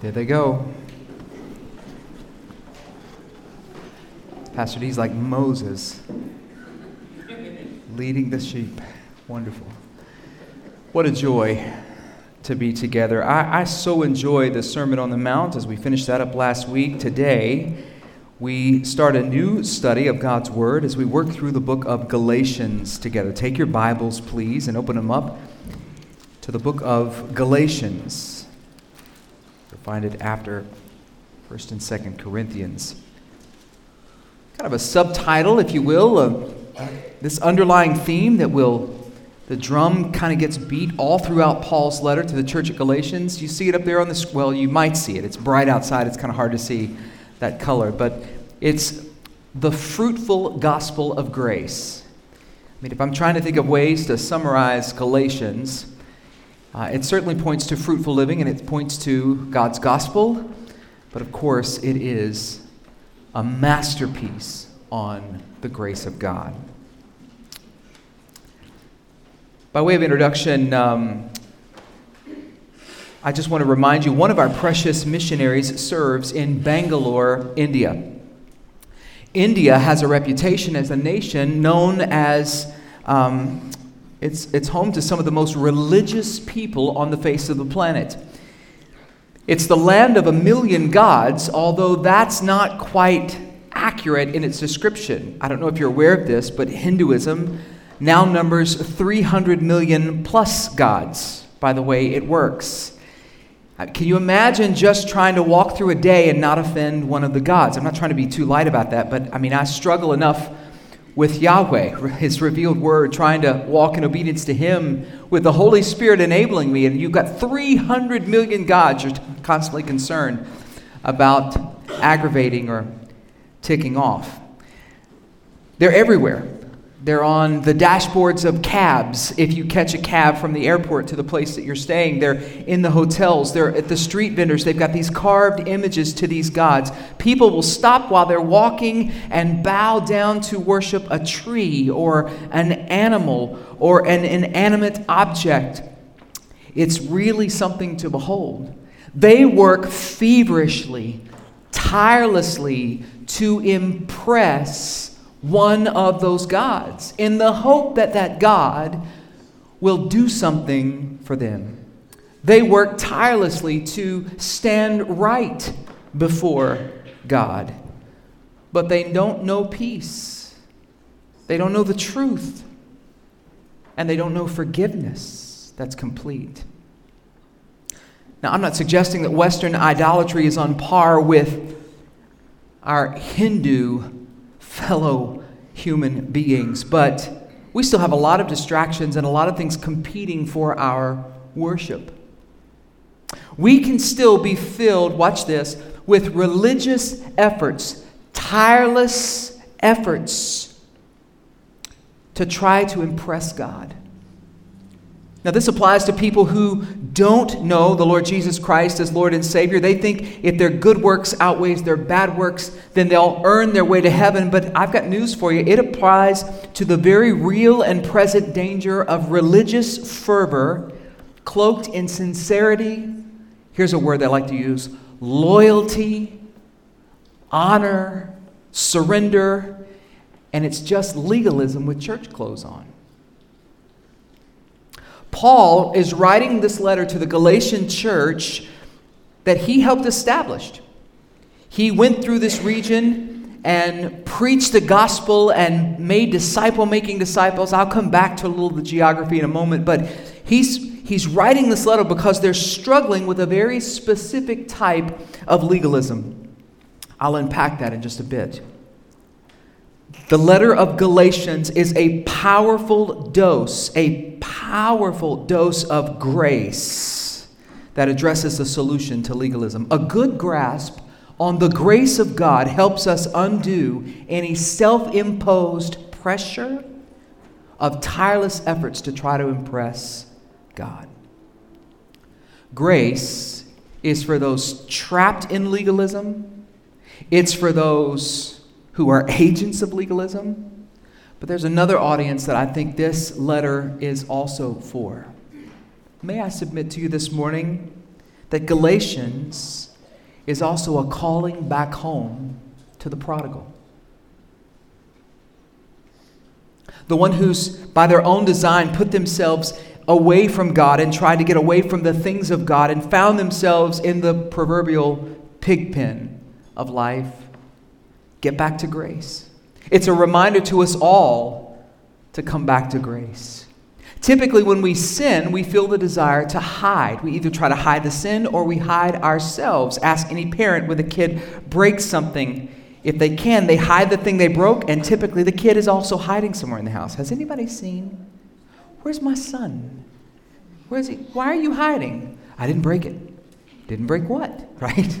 There they go. Pastor D's like Moses leading the sheep. Wonderful. What a joy to be together. I, I so enjoy the Sermon on the Mount as we finished that up last week. Today, we start a new study of God's Word as we work through the book of Galatians together. Take your Bibles, please, and open them up to the book of Galatians. Find it after 1st and 2nd Corinthians. Kind of a subtitle, if you will, of this underlying theme that will the drum kind of gets beat all throughout Paul's letter to the church at Galatians. You see it up there on the well, you might see it. It's bright outside. It's kind of hard to see that color, but it's the fruitful gospel of grace. I mean, if I'm trying to think of ways to summarize Galatians, uh, it certainly points to fruitful living and it points to God's gospel, but of course, it is a masterpiece on the grace of God. By way of introduction, um, I just want to remind you one of our precious missionaries serves in Bangalore, India. India has a reputation as a nation known as um, it's, it's home to some of the most religious people on the face of the planet. It's the land of a million gods, although that's not quite accurate in its description. I don't know if you're aware of this, but Hinduism now numbers 300 million plus gods by the way it works. Uh, can you imagine just trying to walk through a day and not offend one of the gods? I'm not trying to be too light about that, but I mean, I struggle enough with Yahweh, His revealed word, trying to walk in obedience to Him with the Holy Spirit enabling me. And you've got 300 million gods you're constantly concerned about aggravating or ticking off. They're everywhere. They're on the dashboards of cabs if you catch a cab from the airport to the place that you're staying. They're in the hotels. They're at the street vendors. They've got these carved images to these gods. People will stop while they're walking and bow down to worship a tree or an animal or an inanimate object. It's really something to behold. They work feverishly, tirelessly to impress one of those gods in the hope that that God will do something for them. They work tirelessly to stand right before God, but they don't know peace. They don't know the truth, and they don't know forgiveness that's complete. Now, I'm not suggesting that Western idolatry is on par with our Hindu fellow human beings. But we still have a lot of distractions and a lot of things competing for our worship. We can still be filled, watch this, with religious efforts, tireless efforts to try to impress God. Now, this applies to people who don't know the Lord Jesus Christ as Lord and Savior. They think if their good works outweighs their bad works, then they'll earn their way to heaven. But I've got news for you. It applies to the very real and present danger of religious fervor cloaked in sincerity. Here's a word I like to use loyalty, honor, surrender, and it's just legalism with church clothes on. Paul is writing this letter to the Galatian church that he helped establish. He went through this region and preached the gospel and made disciple making disciples. I'll come back to a little of the geography in a moment, but he's, he's writing this letter because they're struggling with a very specific type of legalism. I'll unpack that in just a bit. The letter of Galatians is a powerful dose, a powerful dose of grace that addresses the solution to legalism. A good grasp on the grace of God helps us undo any self imposed pressure of tireless efforts to try to impress God. Grace is for those trapped in legalism, it's for those who are agents of legalism. But there's another audience that I think this letter is also for. May I submit to you this morning that Galatians is also a calling back home to the prodigal. The one who's, by their own design, put themselves away from God and tried to get away from the things of God and found themselves in the proverbial pig pen of life. Get back to grace. It's a reminder to us all to come back to grace. Typically, when we sin, we feel the desire to hide. We either try to hide the sin or we hide ourselves. Ask any parent when the kid breaks something. If they can, they hide the thing they broke, and typically the kid is also hiding somewhere in the house. Has anybody seen? Where's my son? Where's he? Why are you hiding? I didn't break it. Didn't break what? Right?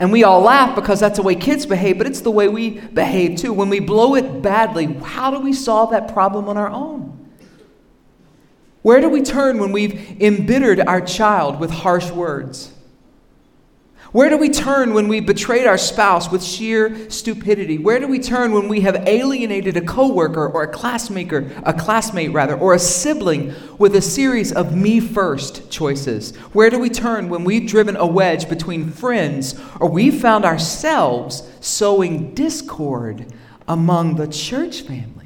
And we all laugh because that's the way kids behave, but it's the way we behave too. When we blow it badly, how do we solve that problem on our own? Where do we turn when we've embittered our child with harsh words? Where do we turn when we betrayed our spouse with sheer stupidity? Where do we turn when we have alienated a coworker or a classmate, a classmate rather, or a sibling with a series of me first choices? Where do we turn when we've driven a wedge between friends or we've found ourselves sowing discord among the church family?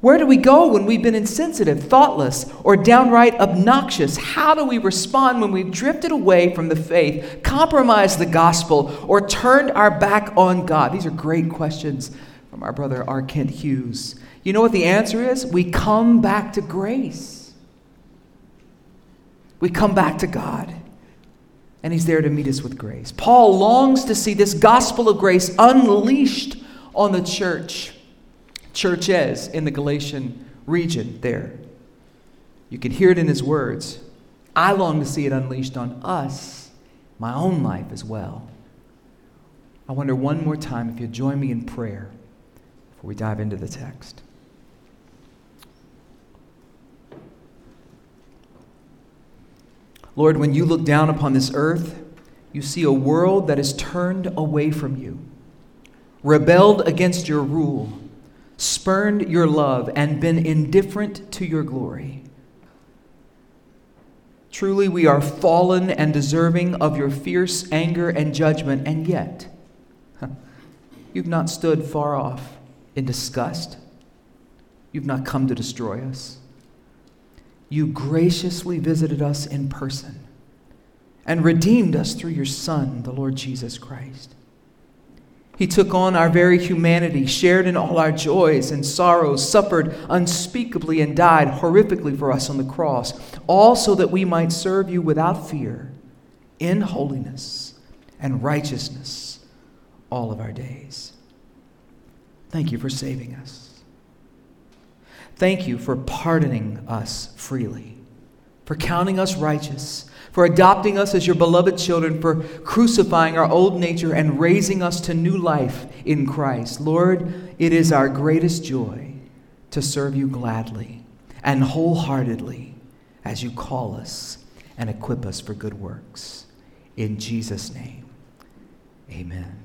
Where do we go when we've been insensitive, thoughtless, or downright obnoxious? How do we respond when we've drifted away from the faith, compromised the gospel, or turned our back on God? These are great questions from our brother R. Kent Hughes. You know what the answer is? We come back to grace. We come back to God, and He's there to meet us with grace. Paul longs to see this gospel of grace unleashed on the church churches in the Galatian region there. You can hear it in his words. I long to see it unleashed on us, my own life as well. I wonder one more time if you'll join me in prayer before we dive into the text. Lord, when you look down upon this earth, you see a world that is turned away from you, rebelled against your rule spurned your love, and been indifferent to your glory. Truly, we are fallen and deserving of your fierce anger and judgment, and yet, you've not stood far off in disgust. You've not come to destroy us. You graciously visited us in person and redeemed us through your Son, the Lord Jesus Christ. He took on our very humanity, shared in all our joys and sorrows, suffered unspeakably, and died horrifically for us on the cross, all so that we might serve you without fear, in holiness and righteousness all of our days. Thank you for saving us. Thank you for pardoning us freely, for counting us righteous for adopting us as your beloved children, for crucifying our old nature and raising us to new life in Christ. Lord, it is our greatest joy to serve you gladly and wholeheartedly as you call us and equip us for good works. In Jesus' name, amen.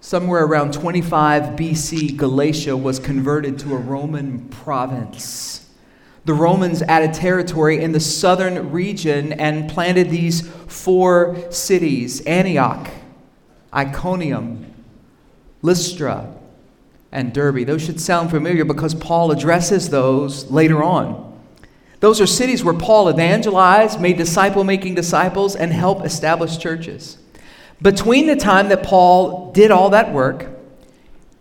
Somewhere around 25 BC, Galatia was converted to a Roman province the Romans added territory in the southern region and planted these four cities Antioch, Iconium, Lystra, and Derbe. Those should sound familiar because Paul addresses those later on. Those are cities where Paul evangelized, made disciple making disciples, and helped establish churches. Between the time that Paul did all that work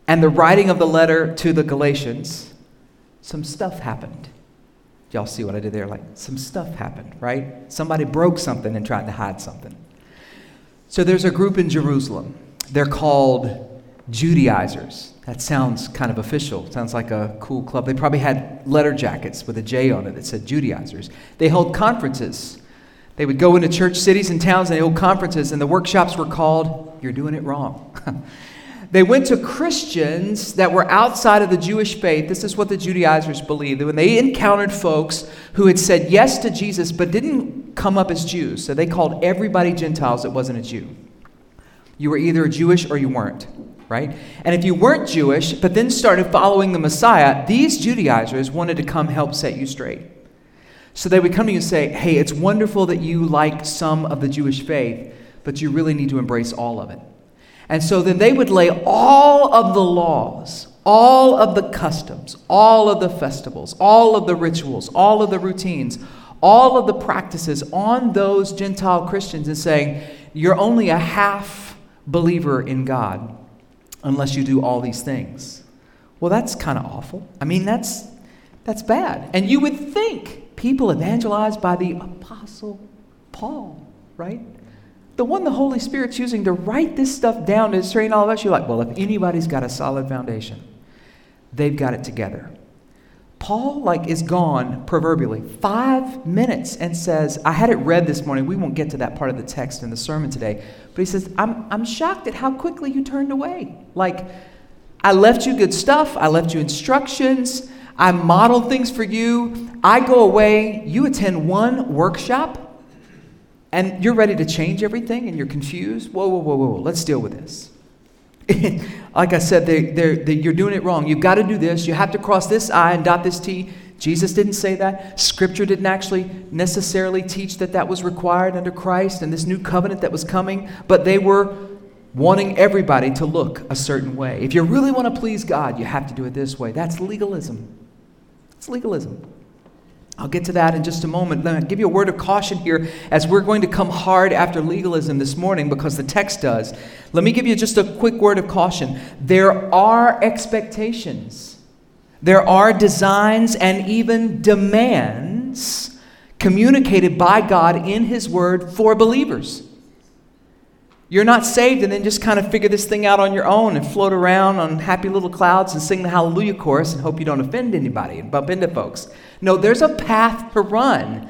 and the writing of the letter to the Galatians, some stuff happened. Y'all see what I did there? Like some stuff happened, right? Somebody broke something and tried to hide something. So there's a group in Jerusalem. They're called Judaizers. That sounds kind of official. Sounds like a cool club. They probably had letter jackets with a J on it that said Judaizers. They held conferences. They would go into church cities and towns and they held conferences, and the workshops were called You're Doing It Wrong. They went to Christians that were outside of the Jewish faith. This is what the Judaizers believed. When they encountered folks who had said yes to Jesus but didn't come up as Jews, so they called everybody Gentiles that wasn't a Jew. You were either Jewish or you weren't, right? And if you weren't Jewish but then started following the Messiah, these Judaizers wanted to come help set you straight. So they would come to you and say, Hey, it's wonderful that you like some of the Jewish faith, but you really need to embrace all of it. And so then they would lay all of the laws, all of the customs, all of the festivals, all of the rituals, all of the routines, all of the practices on those Gentile Christians and saying, You're only a half believer in God unless you do all these things. Well, that's kind of awful. I mean, that's, that's bad. And you would think people evangelized by the Apostle Paul, right? The one the Holy Spirit's using to write this stuff down to train all of us, you're like, well, if anybody's got a solid foundation, they've got it together. Paul, like, is gone proverbially five minutes and says, I had it read this morning. We won't get to that part of the text in the sermon today. But he says, I'm, I'm shocked at how quickly you turned away. Like, I left you good stuff, I left you instructions, I modeled things for you. I go away, you attend one workshop, and you're ready to change everything and you're confused, whoa, whoa, whoa, whoa, let's deal with this. like I said, they, they're, they, you're doing it wrong. You've got to do this. You have to cross this I and dot this T. Jesus didn't say that. Scripture didn't actually necessarily teach that that was required under Christ and this new covenant that was coming, but they were wanting everybody to look a certain way. If you really want to please God, you have to do it this way. That's legalism. It's legalism. I'll get to that in just a moment. Let me give you a word of caution here as we're going to come hard after legalism this morning because the text does. Let me give you just a quick word of caution. There are expectations, there are designs, and even demands communicated by God in His Word for believers. You're not saved and then just kind of figure this thing out on your own and float around on happy little clouds and sing the hallelujah chorus and hope you don't offend anybody and bump into folks. No, there's a path to run.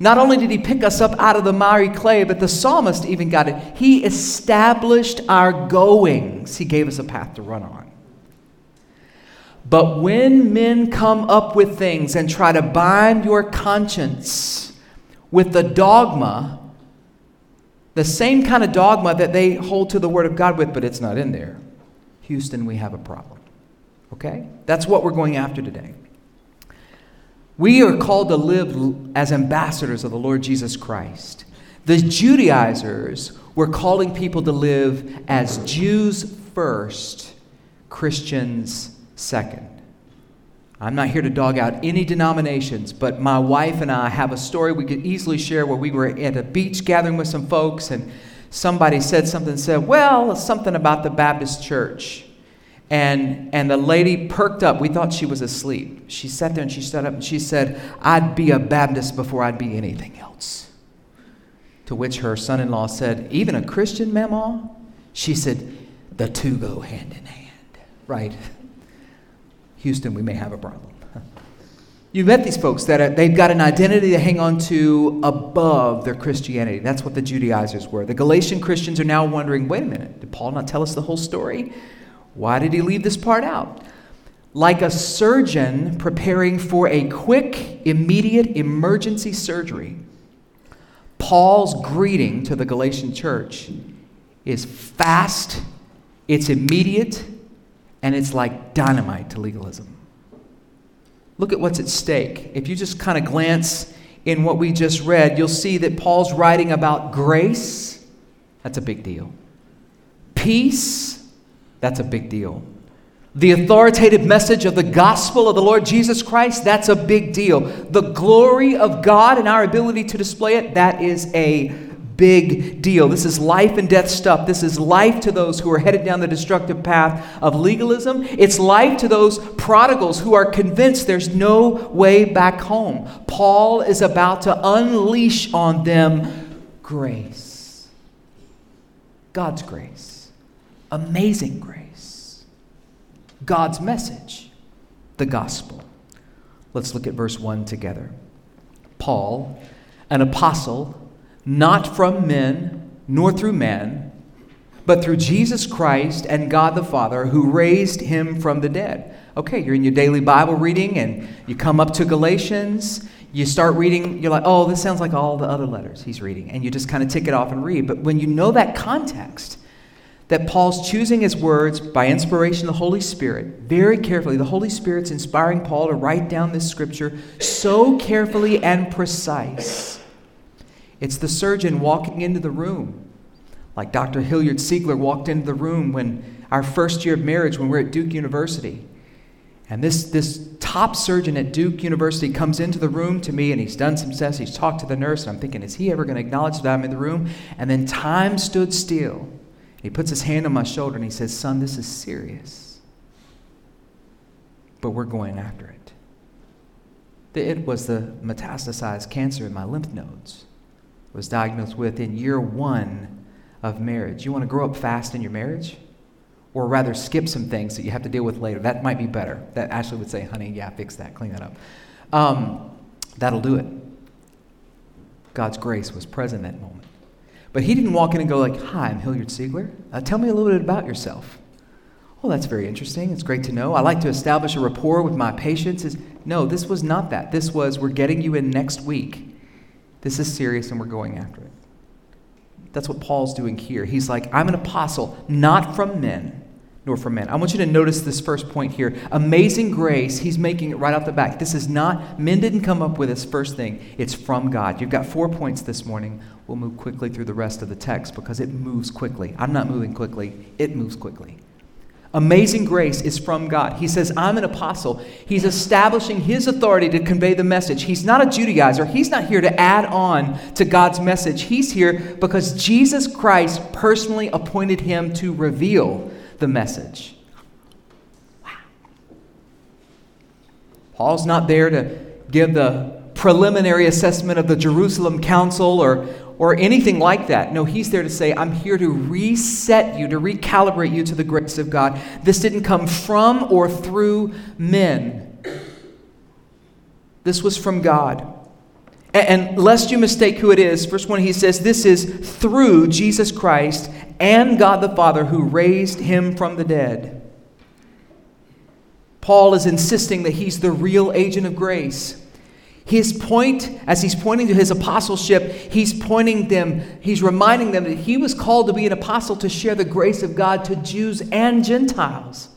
Not only did he pick us up out of the miry clay, but the psalmist even got it. He established our goings, he gave us a path to run on. But when men come up with things and try to bind your conscience with the dogma, the same kind of dogma that they hold to the Word of God with, but it's not in there, Houston, we have a problem. Okay? That's what we're going after today. We are called to live as ambassadors of the Lord Jesus Christ. The Judaizers were calling people to live as Jews first, Christians second. I'm not here to dog out any denominations, but my wife and I have a story we could easily share where we were at a beach gathering with some folks, and somebody said something, said, Well, something about the Baptist church. And, and the lady perked up. We thought she was asleep. She sat there and she stood up and she said, I'd be a Baptist before I'd be anything else. To which her son in law said, Even a Christian, Mama? She said, The two go hand in hand. Right? Houston, we may have a problem. You met these folks that are, they've got an identity to hang on to above their Christianity. That's what the Judaizers were. The Galatian Christians are now wondering wait a minute, did Paul not tell us the whole story? Why did he leave this part out? Like a surgeon preparing for a quick, immediate emergency surgery, Paul's greeting to the Galatian church is fast, it's immediate, and it's like dynamite to legalism. Look at what's at stake. If you just kind of glance in what we just read, you'll see that Paul's writing about grace. That's a big deal. Peace that's a big deal. The authoritative message of the gospel of the Lord Jesus Christ, that's a big deal. The glory of God and our ability to display it, that is a big deal. This is life and death stuff. This is life to those who are headed down the destructive path of legalism. It's life to those prodigals who are convinced there's no way back home. Paul is about to unleash on them grace. God's grace amazing grace. God's message, the gospel. Let's look at verse 1 together. Paul, an apostle, not from men nor through man, but through Jesus Christ and God the Father who raised him from the dead. Okay, you're in your daily Bible reading and you come up to Galatians, you start reading, you're like, oh, this sounds like all the other letters he's reading, and you just kind of tick it off and read. But when you know that context, that Paul's choosing his words by inspiration of the Holy Spirit very carefully. The Holy Spirit's inspiring Paul to write down this scripture so carefully and precise. It's the surgeon walking into the room, like Dr. Hilliard Seigler walked into the room when our first year of marriage when we we're at Duke University. And this, this top surgeon at Duke University comes into the room to me and he's done some tests. He's talked to the nurse, and I'm thinking, is he ever going to acknowledge that I'm in the room? And then time stood still. He puts his hand on my shoulder and he says, Son, this is serious. But we're going after it. It was the metastasized cancer in my lymph nodes. I was diagnosed with in year one of marriage. You want to grow up fast in your marriage? Or rather, skip some things that you have to deal with later. That might be better. That Ashley would say, honey, yeah, fix that, clean that up. Um, that'll do it. God's grace was present that moment. But he didn't walk in and go like, "Hi, I'm Hilliard Seigler. Uh, tell me a little bit about yourself." Oh, that's very interesting. It's great to know. I like to establish a rapport with my patients. Is no, this was not that. This was we're getting you in next week. This is serious, and we're going after it. That's what Paul's doing here. He's like, I'm an apostle, not from men, nor from men. I want you to notice this first point here. Amazing grace, he's making it right off the back. This is not, men didn't come up with this first thing. It's from God. You've got four points this morning. We'll move quickly through the rest of the text because it moves quickly. I'm not moving quickly, it moves quickly. Amazing grace is from God. He says, I'm an apostle. He's establishing his authority to convey the message. He's not a Judaizer. He's not here to add on to God's message. He's here because Jesus Christ personally appointed him to reveal the message. Wow. Paul's not there to give the preliminary assessment of the Jerusalem Council or, or anything like that. No, he's there to say, I'm here to reset you, to recalibrate you to the grace of God. This didn't come from or through men, this was from God. And, and lest you mistake who it is, verse 1, he says, This is through Jesus Christ and God the Father who raised him from the dead. Paul is insisting that he's the real agent of grace. His point, as he's pointing to his apostleship, he's pointing them, he's reminding them that he was called to be an apostle to share the grace of God to Jews and Gentiles.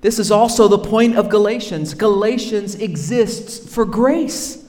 This is also the point of Galatians. Galatians exists for grace.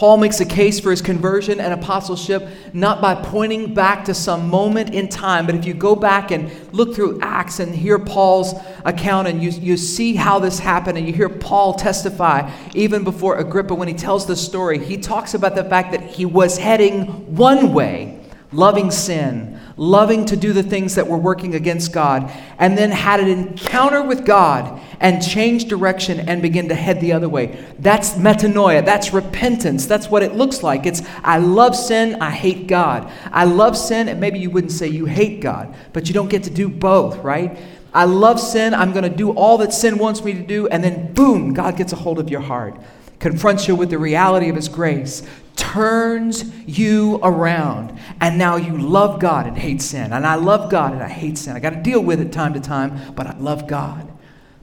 Paul makes a case for his conversion and apostleship not by pointing back to some moment in time, but if you go back and look through Acts and hear Paul's account and you, you see how this happened and you hear Paul testify, even before Agrippa, when he tells the story, he talks about the fact that he was heading one way, loving sin, loving to do the things that were working against God, and then had an encounter with God and changed direction and begin to head the other way. That's metanoia. That's repentance. That's what it looks like. It's I love sin, I hate God. I love sin, and maybe you wouldn't say you hate God, but you don't get to do both, right? I love sin, I'm going to do all that sin wants me to do, and then boom, God gets a hold of your heart confronts you with the reality of His grace, turns you around, and now you love God and hate sin. And I love God and I hate sin. I got to deal with it time to time, but I love God.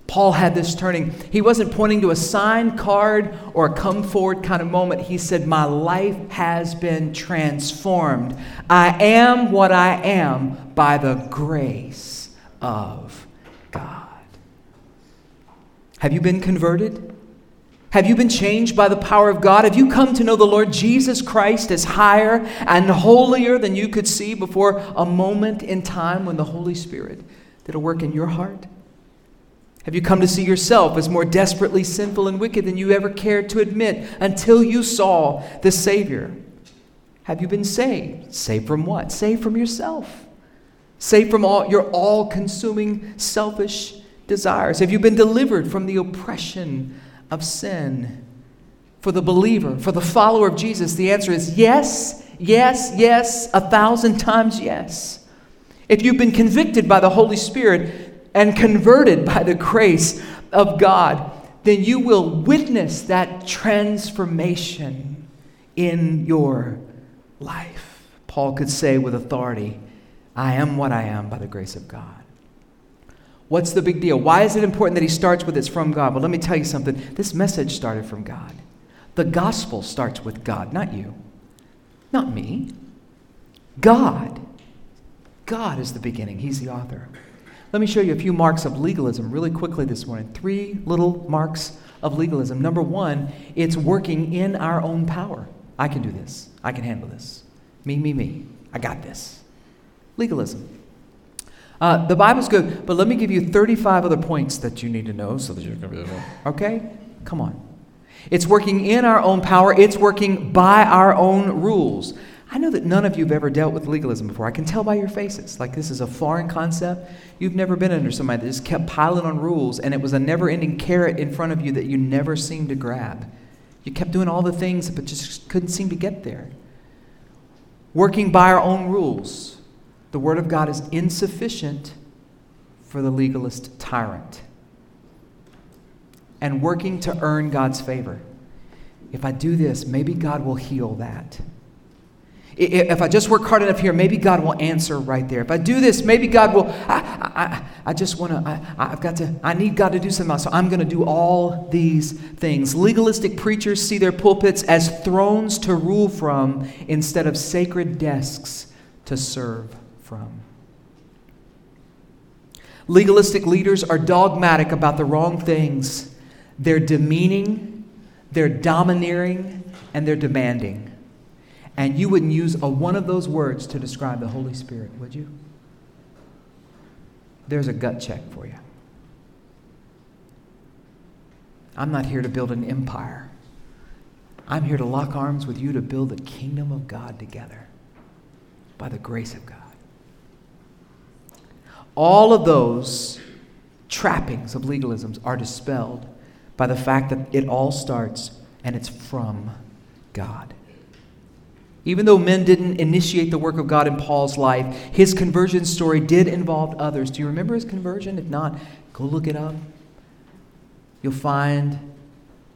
Paul had this turning. He wasn't pointing to a sign card or a come forward kind of moment. He said, My life has been transformed. I am what I am by the grace of God. Have you been converted? Have you been changed by the power of God? Have you come to know the Lord Jesus Christ as higher and holier than you could see before a moment in time when the Holy Spirit did a work in your heart? Have you come to see yourself as more desperately sinful and wicked than you ever cared to admit until you saw the Savior? Have you been saved? Saved from what? Saved from yourself. Saved from all your all consuming selfish desires. Have you been delivered from the oppression of sin? For the believer, for the follower of Jesus, the answer is yes, yes, yes, a thousand times yes. If you've been convicted by the Holy Spirit and converted by the grace of God, then you will witness that transformation in your life. Paul could say with authority, I am what I am by the grace of God. What's the big deal? Why is it important that he starts with it's from God? Well, let me tell you something. This message started from God. The gospel starts with God, not you, not me. God. God is the beginning, He's the author. Let me show you a few marks of legalism really quickly this morning. Three little marks of legalism. Number one, it's working in our own power. I can do this. I can handle this. Me, me, me. I got this. Legalism. Uh, the Bible's good, but let me give you 35 other points that you need to know so that you're going to be Okay? Come on. It's working in our own power, it's working by our own rules. I know that none of you have ever dealt with legalism before. I can tell by your faces. Like this is a foreign concept. You've never been under somebody that just kept piling on rules, and it was a never ending carrot in front of you that you never seemed to grab. You kept doing all the things, but just couldn't seem to get there. Working by our own rules. The Word of God is insufficient for the legalist tyrant. And working to earn God's favor. If I do this, maybe God will heal that. If I just work hard enough here, maybe God will answer right there. If I do this, maybe God will. I, I, I just want to, I've got to, I need God to do something else. So I'm going to do all these things. Legalistic preachers see their pulpits as thrones to rule from instead of sacred desks to serve from. Legalistic leaders are dogmatic about the wrong things. They're demeaning, they're domineering, and they're demanding. And you wouldn't use a one of those words to describe the Holy Spirit, would you? There's a gut check for you. I'm not here to build an empire. I'm here to lock arms with you to build the kingdom of God together by the grace of God. All of those trappings of legalisms are dispelled by the fact that it all starts and it's from God. Even though men didn't initiate the work of God in Paul's life, his conversion story did involve others. Do you remember his conversion? If not, go look it up. You'll find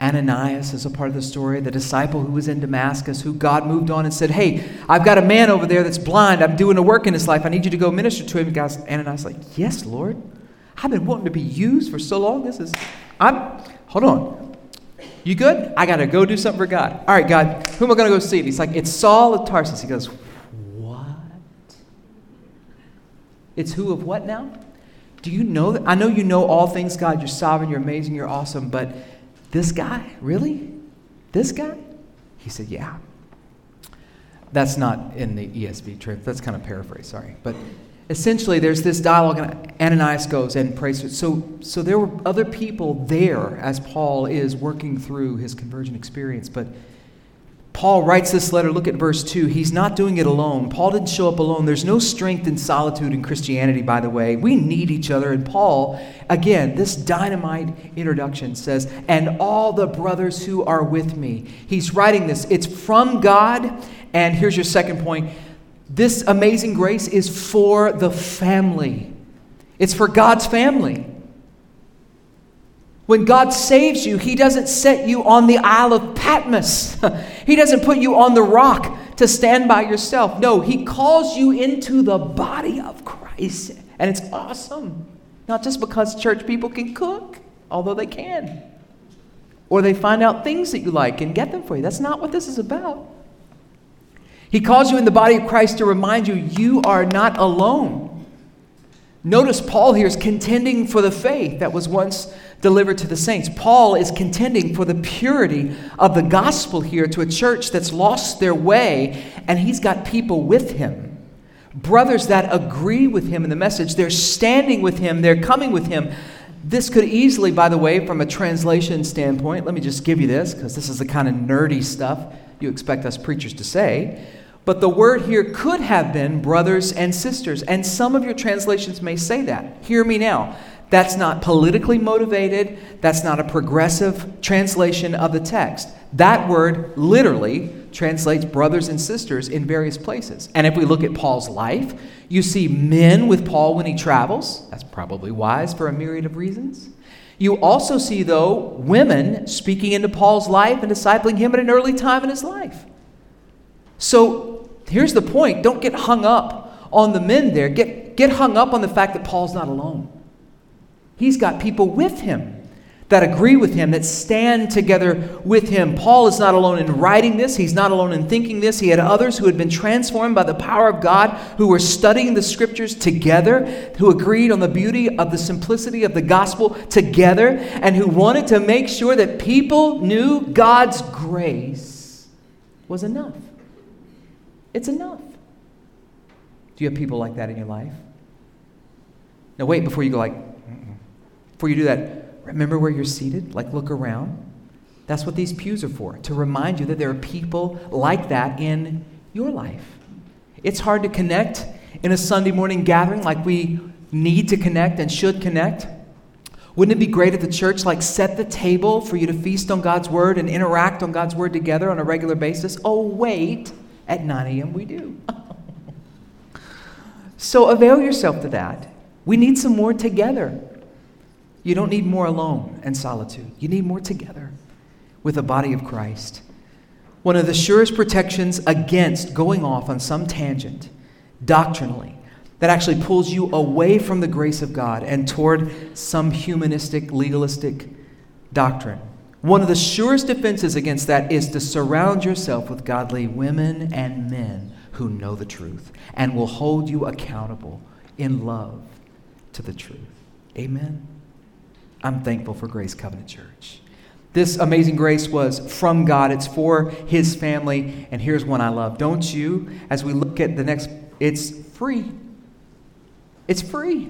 Ananias is a part of the story, the disciple who was in Damascus, who God moved on and said, Hey, I've got a man over there that's blind. I'm doing a work in his life. I need you to go minister to him. And God, Ananias like, Yes, Lord. I've been wanting to be used for so long. This is, I'm, hold on. You good? I got to go do something for God. All right, God, who am I going to go see? he's like, It's Saul of Tarsus. He goes, What? It's who of what now? Do you know that? I know you know all things, God. You're sovereign, you're amazing, you're awesome, but this guy, really? This guy? He said, Yeah. That's not in the ESV trip. That's kind of paraphrase, sorry. But essentially there's this dialogue and ananias goes and prays so so there were other people there as paul is working through his conversion experience but paul writes this letter look at verse 2 he's not doing it alone. Paul didn't show up alone. There's no strength in solitude in christianity by the way. We need each other and paul again this dynamite introduction says and all the brothers who are with me. He's writing this it's from god and here's your second point this amazing grace is for the family, it's for God's family. When God saves you, He doesn't set you on the Isle of Patmos. he doesn't put you on the rock to stand by yourself. No, He calls you into the body of Christ. And it's awesome. Not just because church people can cook, although they can, or they find out things that you like and get them for you. That's not what this is about. He calls you in the body of Christ to remind you you are not alone. Notice Paul here is contending for the faith that was once delivered to the saints. Paul is contending for the purity of the gospel here to a church that's lost their way, and he's got people with him. Brothers that agree with him in the message. They're standing with him, they're coming with him. This could easily, by the way, from a translation standpoint, let me just give you this because this is the kind of nerdy stuff you expect us preachers to say. But the word here could have been brothers and sisters. And some of your translations may say that. Hear me now. That's not politically motivated. That's not a progressive translation of the text. That word literally translates brothers and sisters in various places. And if we look at Paul's life, you see men with Paul when he travels. That's probably wise for a myriad of reasons. You also see, though, women speaking into Paul's life and discipling him at an early time in his life. So here's the point don't get hung up on the men there, get, get hung up on the fact that Paul's not alone. He's got people with him. that agree with him, that stand together with him. Paul is not alone in writing this, he's not alone in thinking this. He had others who had been transformed by the power of God, who were studying the scriptures together, who agreed on the beauty of the simplicity of the gospel together, and who wanted to make sure that people knew God's grace was enough. It's enough. Do you have people like that in your life? Now, wait before you go like. Before you do that, Remember where you're seated? Like, look around. That's what these pews are for, to remind you that there are people like that in your life. It's hard to connect in a Sunday morning gathering like we need to connect and should connect. Wouldn't it be great if the church like set the table for you to feast on God's word and interact on God's word together on a regular basis? Oh, wait, at 9 a.m. we do. so avail yourself to that. We need some more together. You don't need more alone and solitude. You need more together with the body of Christ. One of the surest protections against going off on some tangent doctrinally that actually pulls you away from the grace of God and toward some humanistic, legalistic doctrine. One of the surest defenses against that is to surround yourself with godly women and men who know the truth and will hold you accountable in love to the truth. Amen. I'm thankful for Grace Covenant Church. This amazing grace was from God. It's for His family. And here's one I love. Don't you, as we look at the next, it's free. It's free.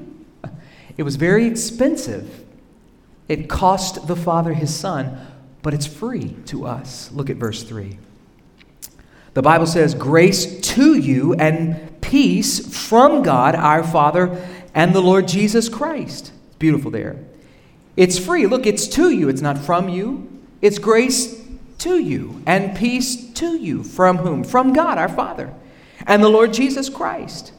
It was very expensive. It cost the Father His Son, but it's free to us. Look at verse 3. The Bible says, Grace to you and peace from God our Father and the Lord Jesus Christ. It's beautiful there. It's free. Look, it's to you. It's not from you. It's grace to you and peace to you. From whom? From God, our Father, and the Lord Jesus Christ.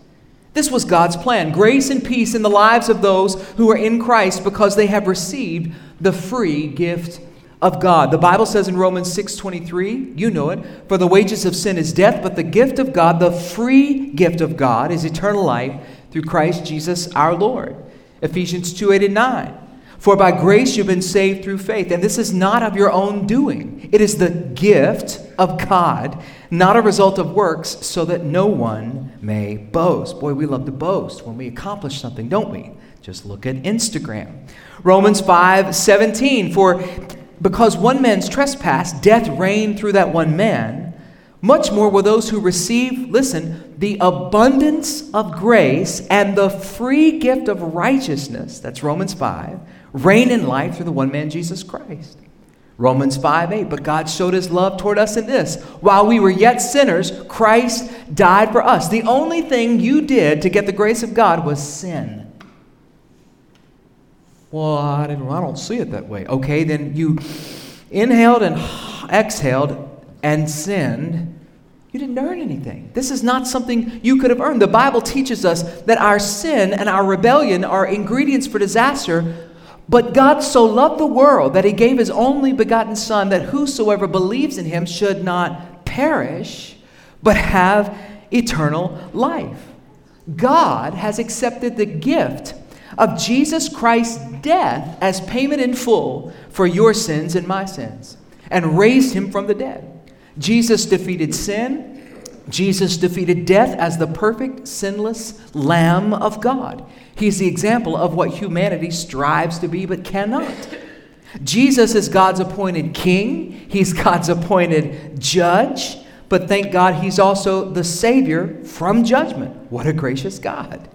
This was God's plan grace and peace in the lives of those who are in Christ because they have received the free gift of God. The Bible says in Romans 6:23, you know it, for the wages of sin is death, but the gift of God, the free gift of God is eternal life through Christ Jesus our Lord. Ephesians 2:8 and 9. For by grace you've been saved through faith. And this is not of your own doing, it is the gift of God, not a result of works, so that no one may boast. Boy, we love to boast when we accomplish something, don't we? Just look at Instagram. Romans 5 17. For because one man's trespass, death reigned through that one man, much more will those who receive, listen, the abundance of grace and the free gift of righteousness, that's Romans 5, reign in life through the one man, Jesus Christ. Romans 5 8. But God showed his love toward us in this. While we were yet sinners, Christ died for us. The only thing you did to get the grace of God was sin. Well, I, didn't, I don't see it that way. Okay, then you inhaled and exhaled and sinned. You didn't earn anything. This is not something you could have earned. The Bible teaches us that our sin and our rebellion are ingredients for disaster but God so loved the world that he gave his only begotten Son, that whosoever believes in him should not perish, but have eternal life. God has accepted the gift of Jesus Christ's death as payment in full for your sins and my sins, and raised him from the dead. Jesus defeated sin. Jesus defeated death as the perfect, sinless Lamb of God. He's the example of what humanity strives to be but cannot. Jesus is God's appointed king, he's God's appointed judge, but thank God he's also the Savior from judgment. What a gracious God.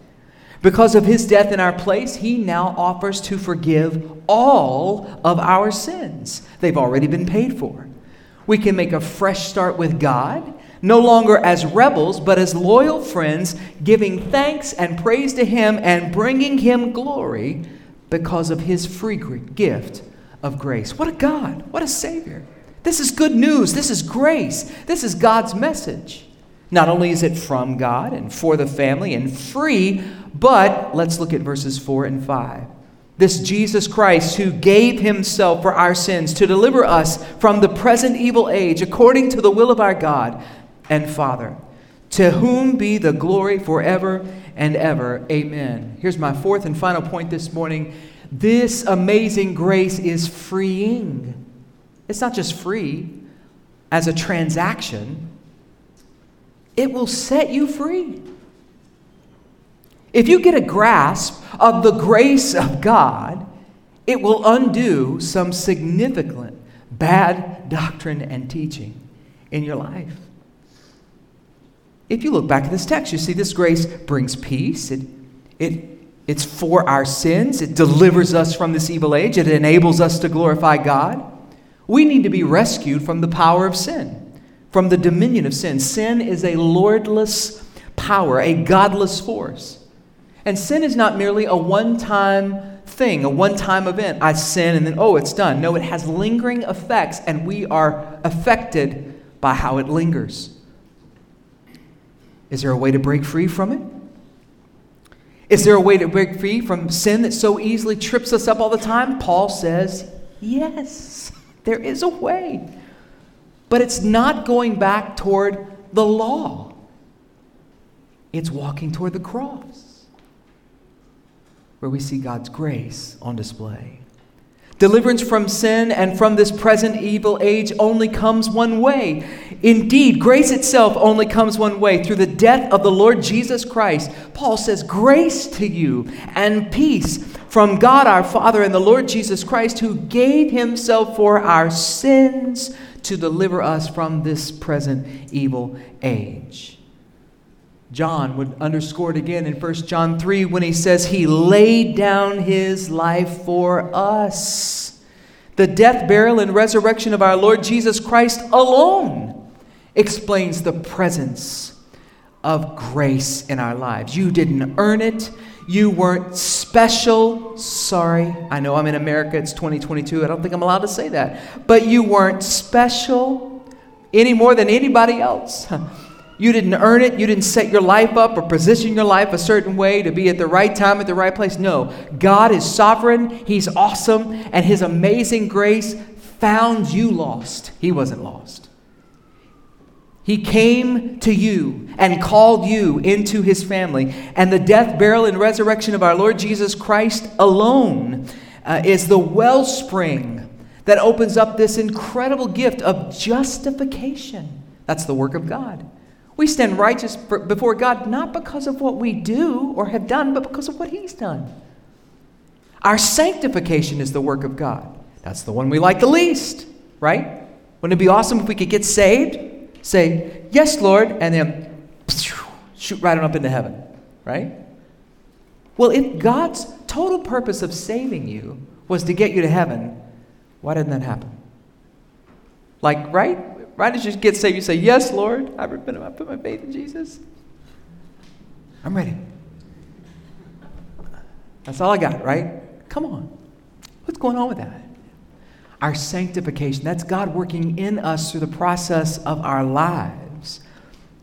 Because of his death in our place, he now offers to forgive all of our sins. They've already been paid for. We can make a fresh start with God no longer as rebels, but as loyal friends, giving thanks and praise to Him and bringing Him glory because of His free gift of grace. What a God! What a Savior! This is good news. This is grace. This is God's message. Not only is it from God and for the family and free, but let's look at verses 4 and 5. This Jesus Christ who gave himself for our sins to deliver us from the present evil age according to the will of our God and Father, to whom be the glory forever and ever. Amen. Here's my fourth and final point this morning This amazing grace is freeing. It's not just free as a transaction, it will set you free. If you get a grasp of the grace of God, it will undo some significant bad doctrine and teaching in your life. If you look back at this text, you see this grace brings peace. It, it, it's for our sins. It delivers us from this evil age. It enables us to glorify God. We need to be rescued from the power of sin, from the dominion of sin. Sin is a lordless power, a godless force. And sin is not merely a one time thing, a one time event. I sin and then, oh, it's done. No, it has lingering effects, and we are affected by how it lingers. Is there a way to break free from it? Is there a way to break free from sin that so easily trips us up all the time? Paul says, yes. There is a way. But it's not going back toward the law, it's walking toward the cross, where we see God's grace on display. Deliverance from sin and from this present evil age only comes one way. Indeed, grace itself only comes one way through the death of the Lord Jesus Christ. Paul says, Grace to you and peace from God our Father and the Lord Jesus Christ, who gave himself for our sins to deliver us from this present evil age. John would underscore it again in 1 John 3 when he says, He laid down His life for us. The death, burial, and resurrection of our Lord Jesus Christ alone explains the presence of grace in our lives. You didn't earn it, you weren't special. Sorry, I know I'm in America, it's 2022. I don't think I'm allowed to say that. But you weren't special any more than anybody else. You didn't earn it. You didn't set your life up or position your life a certain way to be at the right time at the right place. No. God is sovereign. He's awesome. And His amazing grace found you lost. He wasn't lost. He came to you and called you into his family. And the death, burial, and resurrection of our Lord Jesus Christ alone uh, is the wellspring that opens up this incredible gift of justification. That's the work of God. We stand righteous before God not because of what we do or have done, but because of what He's done. Our sanctification is the work of God. That's the one we like the least, right? Wouldn't it be awesome if we could get saved? say, Yes, Lord, and then shoot right on up into heaven, right? Well, if God's total purpose of saving you was to get you to heaven, why didn't that happen? Like, right? Right as you get saved, you say, Yes, Lord, I repent, I put my faith in Jesus. I'm ready. That's all I got, right? Come on. What's going on with that? our sanctification. That's God working in us through the process of our lives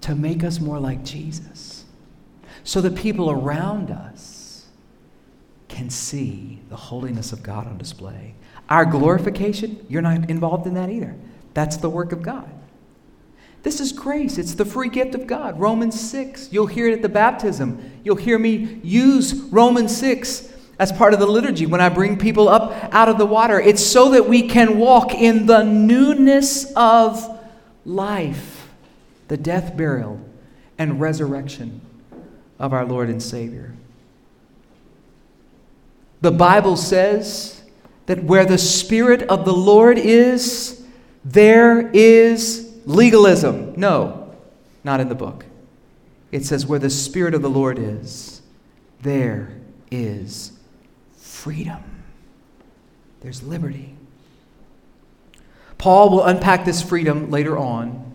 to make us more like Jesus. So that people around us can see the holiness of God on display. Our glorification, you're not involved in that either. That's the work of God. This is grace. It's the free gift of God. Romans 6. You'll hear it at the baptism. You'll hear me use Romans 6 as part of the liturgy when I bring people up out of the water. It's so that we can walk in the newness of life, the death, burial, and resurrection of our Lord and Savior. The Bible says that where the Spirit of the Lord is, there is legalism. No, not in the book. It says, where the Spirit of the Lord is, there is freedom, there's liberty. Paul will unpack this freedom later on.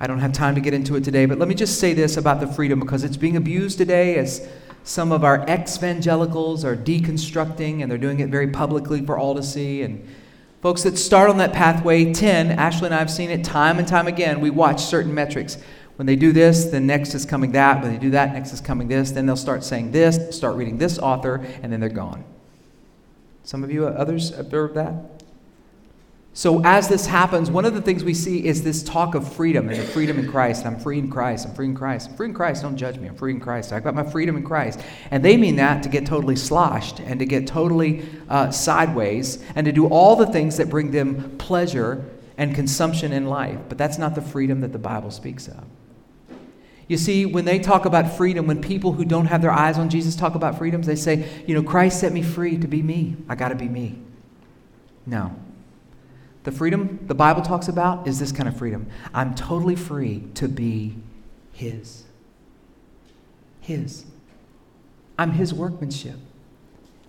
I don't have time to get into it today, but let me just say this about the freedom because it's being abused today as some of our ex evangelicals are deconstructing and they're doing it very publicly for all to see. And folks that start on that pathway, 10, Ashley and I have seen it time and time again. We watch certain metrics. When they do this, then next is coming that. When they do that, next is coming this. Then they'll start saying this, start reading this author, and then they're gone. Some of you, others, observe that? So, as this happens, one of the things we see is this talk of freedom and the freedom in Christ. I'm free in Christ. I'm free in Christ. I'm free in Christ. Don't judge me. I'm free in Christ. I've got my freedom in Christ. And they mean that to get totally sloshed and to get totally uh, sideways and to do all the things that bring them pleasure and consumption in life. But that's not the freedom that the Bible speaks of. You see, when they talk about freedom, when people who don't have their eyes on Jesus talk about freedoms, they say, you know, Christ set me free to be me. I got to be me. No. The freedom the Bible talks about is this kind of freedom. I'm totally free to be His. His. I'm His workmanship.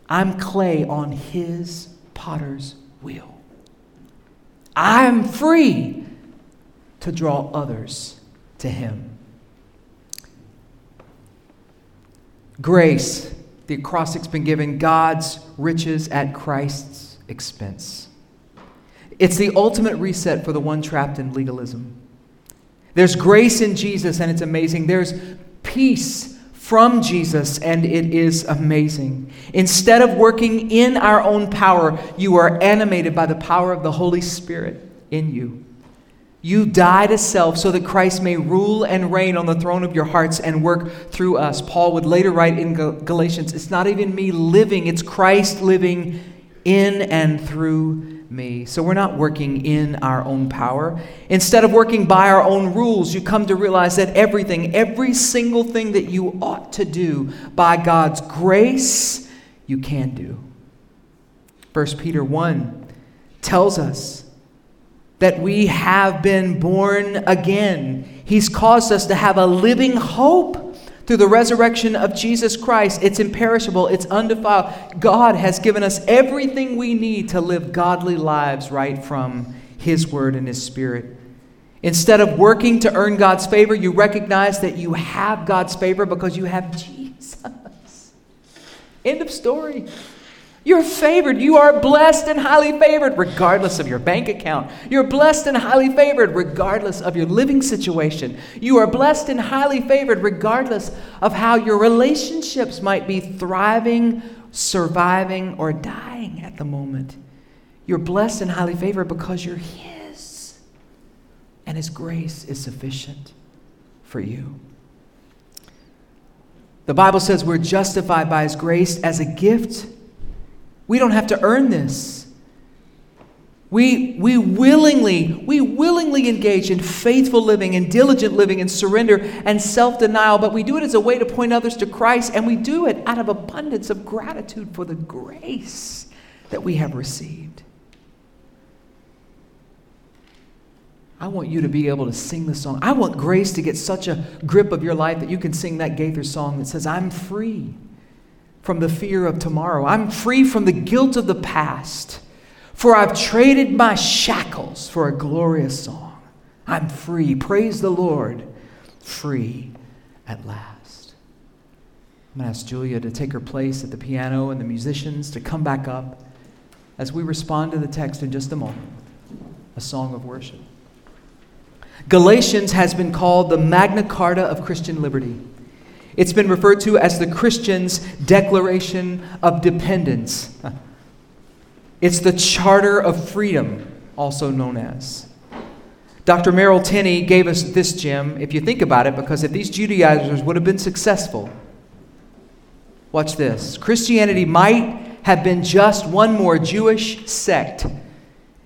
I'm clay on His potter's wheel. I'm free to draw others to Him. Grace, the acrostic's been given God's riches at Christ's expense. It's the ultimate reset for the one trapped in legalism. There's grace in Jesus, and it's amazing. There's peace from Jesus, and it is amazing. Instead of working in our own power, you are animated by the power of the Holy Spirit in you. You die to self so that Christ may rule and reign on the throne of your hearts and work through us. Paul would later write in Galatians it's not even me living, it's Christ living in and through me. So we're not working in our own power. Instead of working by our own rules, you come to realize that everything, every single thing that you ought to do by God's grace, you can do. 1 Peter 1 tells us that we have been born again. He's caused us to have a living hope through the resurrection of Jesus Christ, it's imperishable, it's undefiled. God has given us everything we need to live godly lives right from His Word and His Spirit. Instead of working to earn God's favor, you recognize that you have God's favor because you have Jesus. End of story. You're favored. You are blessed and highly favored, regardless of your bank account. You're blessed and highly favored, regardless of your living situation. You are blessed and highly favored, regardless of how your relationships might be thriving, surviving, or dying at the moment. You're blessed and highly favored because you're His, and His grace is sufficient for you. The Bible says we're justified by His grace as a gift we don't have to earn this. We, we willingly, we willingly engage in faithful living and diligent living and surrender and self-denial, but we do it as a way to point others to Christ, and we do it out of abundance of gratitude for the grace that we have received. I want you to be able to sing the song. I want grace to get such a grip of your life that you can sing that Gaither song that says, I'm free from the fear of tomorrow. I'm free from the guilt of the past, for I've traded my shackles for a glorious song. I'm free. Praise the Lord. Free at last. I'm going to ask Julia to take her place at the piano and the musicians to come back up as we respond to the text in just a moment a song of worship. Galatians has been called the Magna Carta of Christian liberty. It's been referred to as the Christian's Declaration of Dependence. It's the Charter of Freedom, also known as. Dr. Merrill Tenney gave us this gem, if you think about it, because if these Judaizers would have been successful, watch this. Christianity might have been just one more Jewish sect,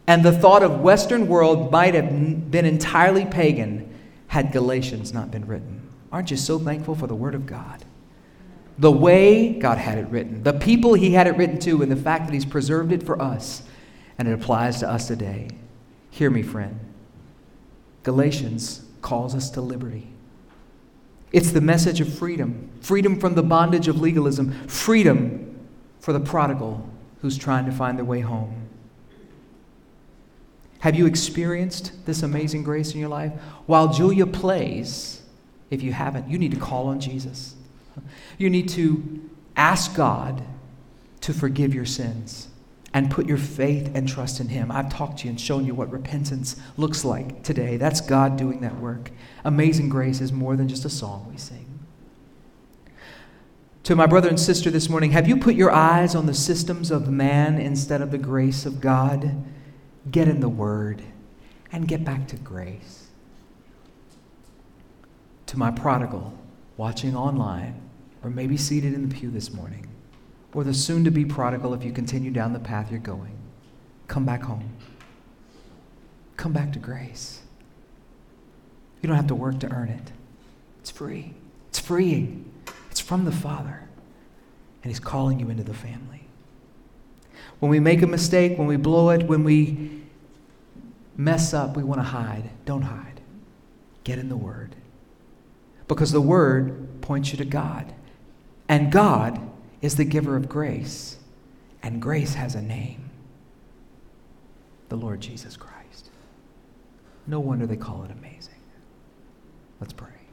and the thought of Western world might have been entirely pagan had Galatians not been written. Aren't you so thankful for the Word of God? The way God had it written, the people He had it written to, and the fact that He's preserved it for us, and it applies to us today. Hear me, friend. Galatians calls us to liberty. It's the message of freedom freedom from the bondage of legalism, freedom for the prodigal who's trying to find their way home. Have you experienced this amazing grace in your life? While Julia plays, if you haven't, you need to call on Jesus. You need to ask God to forgive your sins and put your faith and trust in Him. I've talked to you and shown you what repentance looks like today. That's God doing that work. Amazing grace is more than just a song we sing. To my brother and sister this morning, have you put your eyes on the systems of man instead of the grace of God? get in the Word, and get back to grace. To my prodigal watching online, or maybe seated in the pew this morning, or the soon to be prodigal if you continue down the path you're going, come back home. Come back to grace. You don't have to work to earn it, it's free, it's freeing, it's from the Father, and He's calling you into the family. When we make a mistake, when we blow it, when we mess up, we want to hide. Don't hide. Get in the Word. Because the Word points you to God. And God is the giver of grace. And grace has a name the Lord Jesus Christ. No wonder they call it amazing. Let's pray.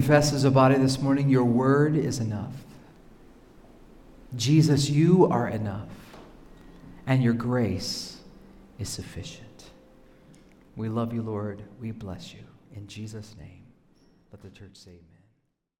Confess as a body this morning, your word is enough. Jesus, you are enough, and your grace is sufficient. We love you, Lord. We bless you. In Jesus' name, let the church say amen.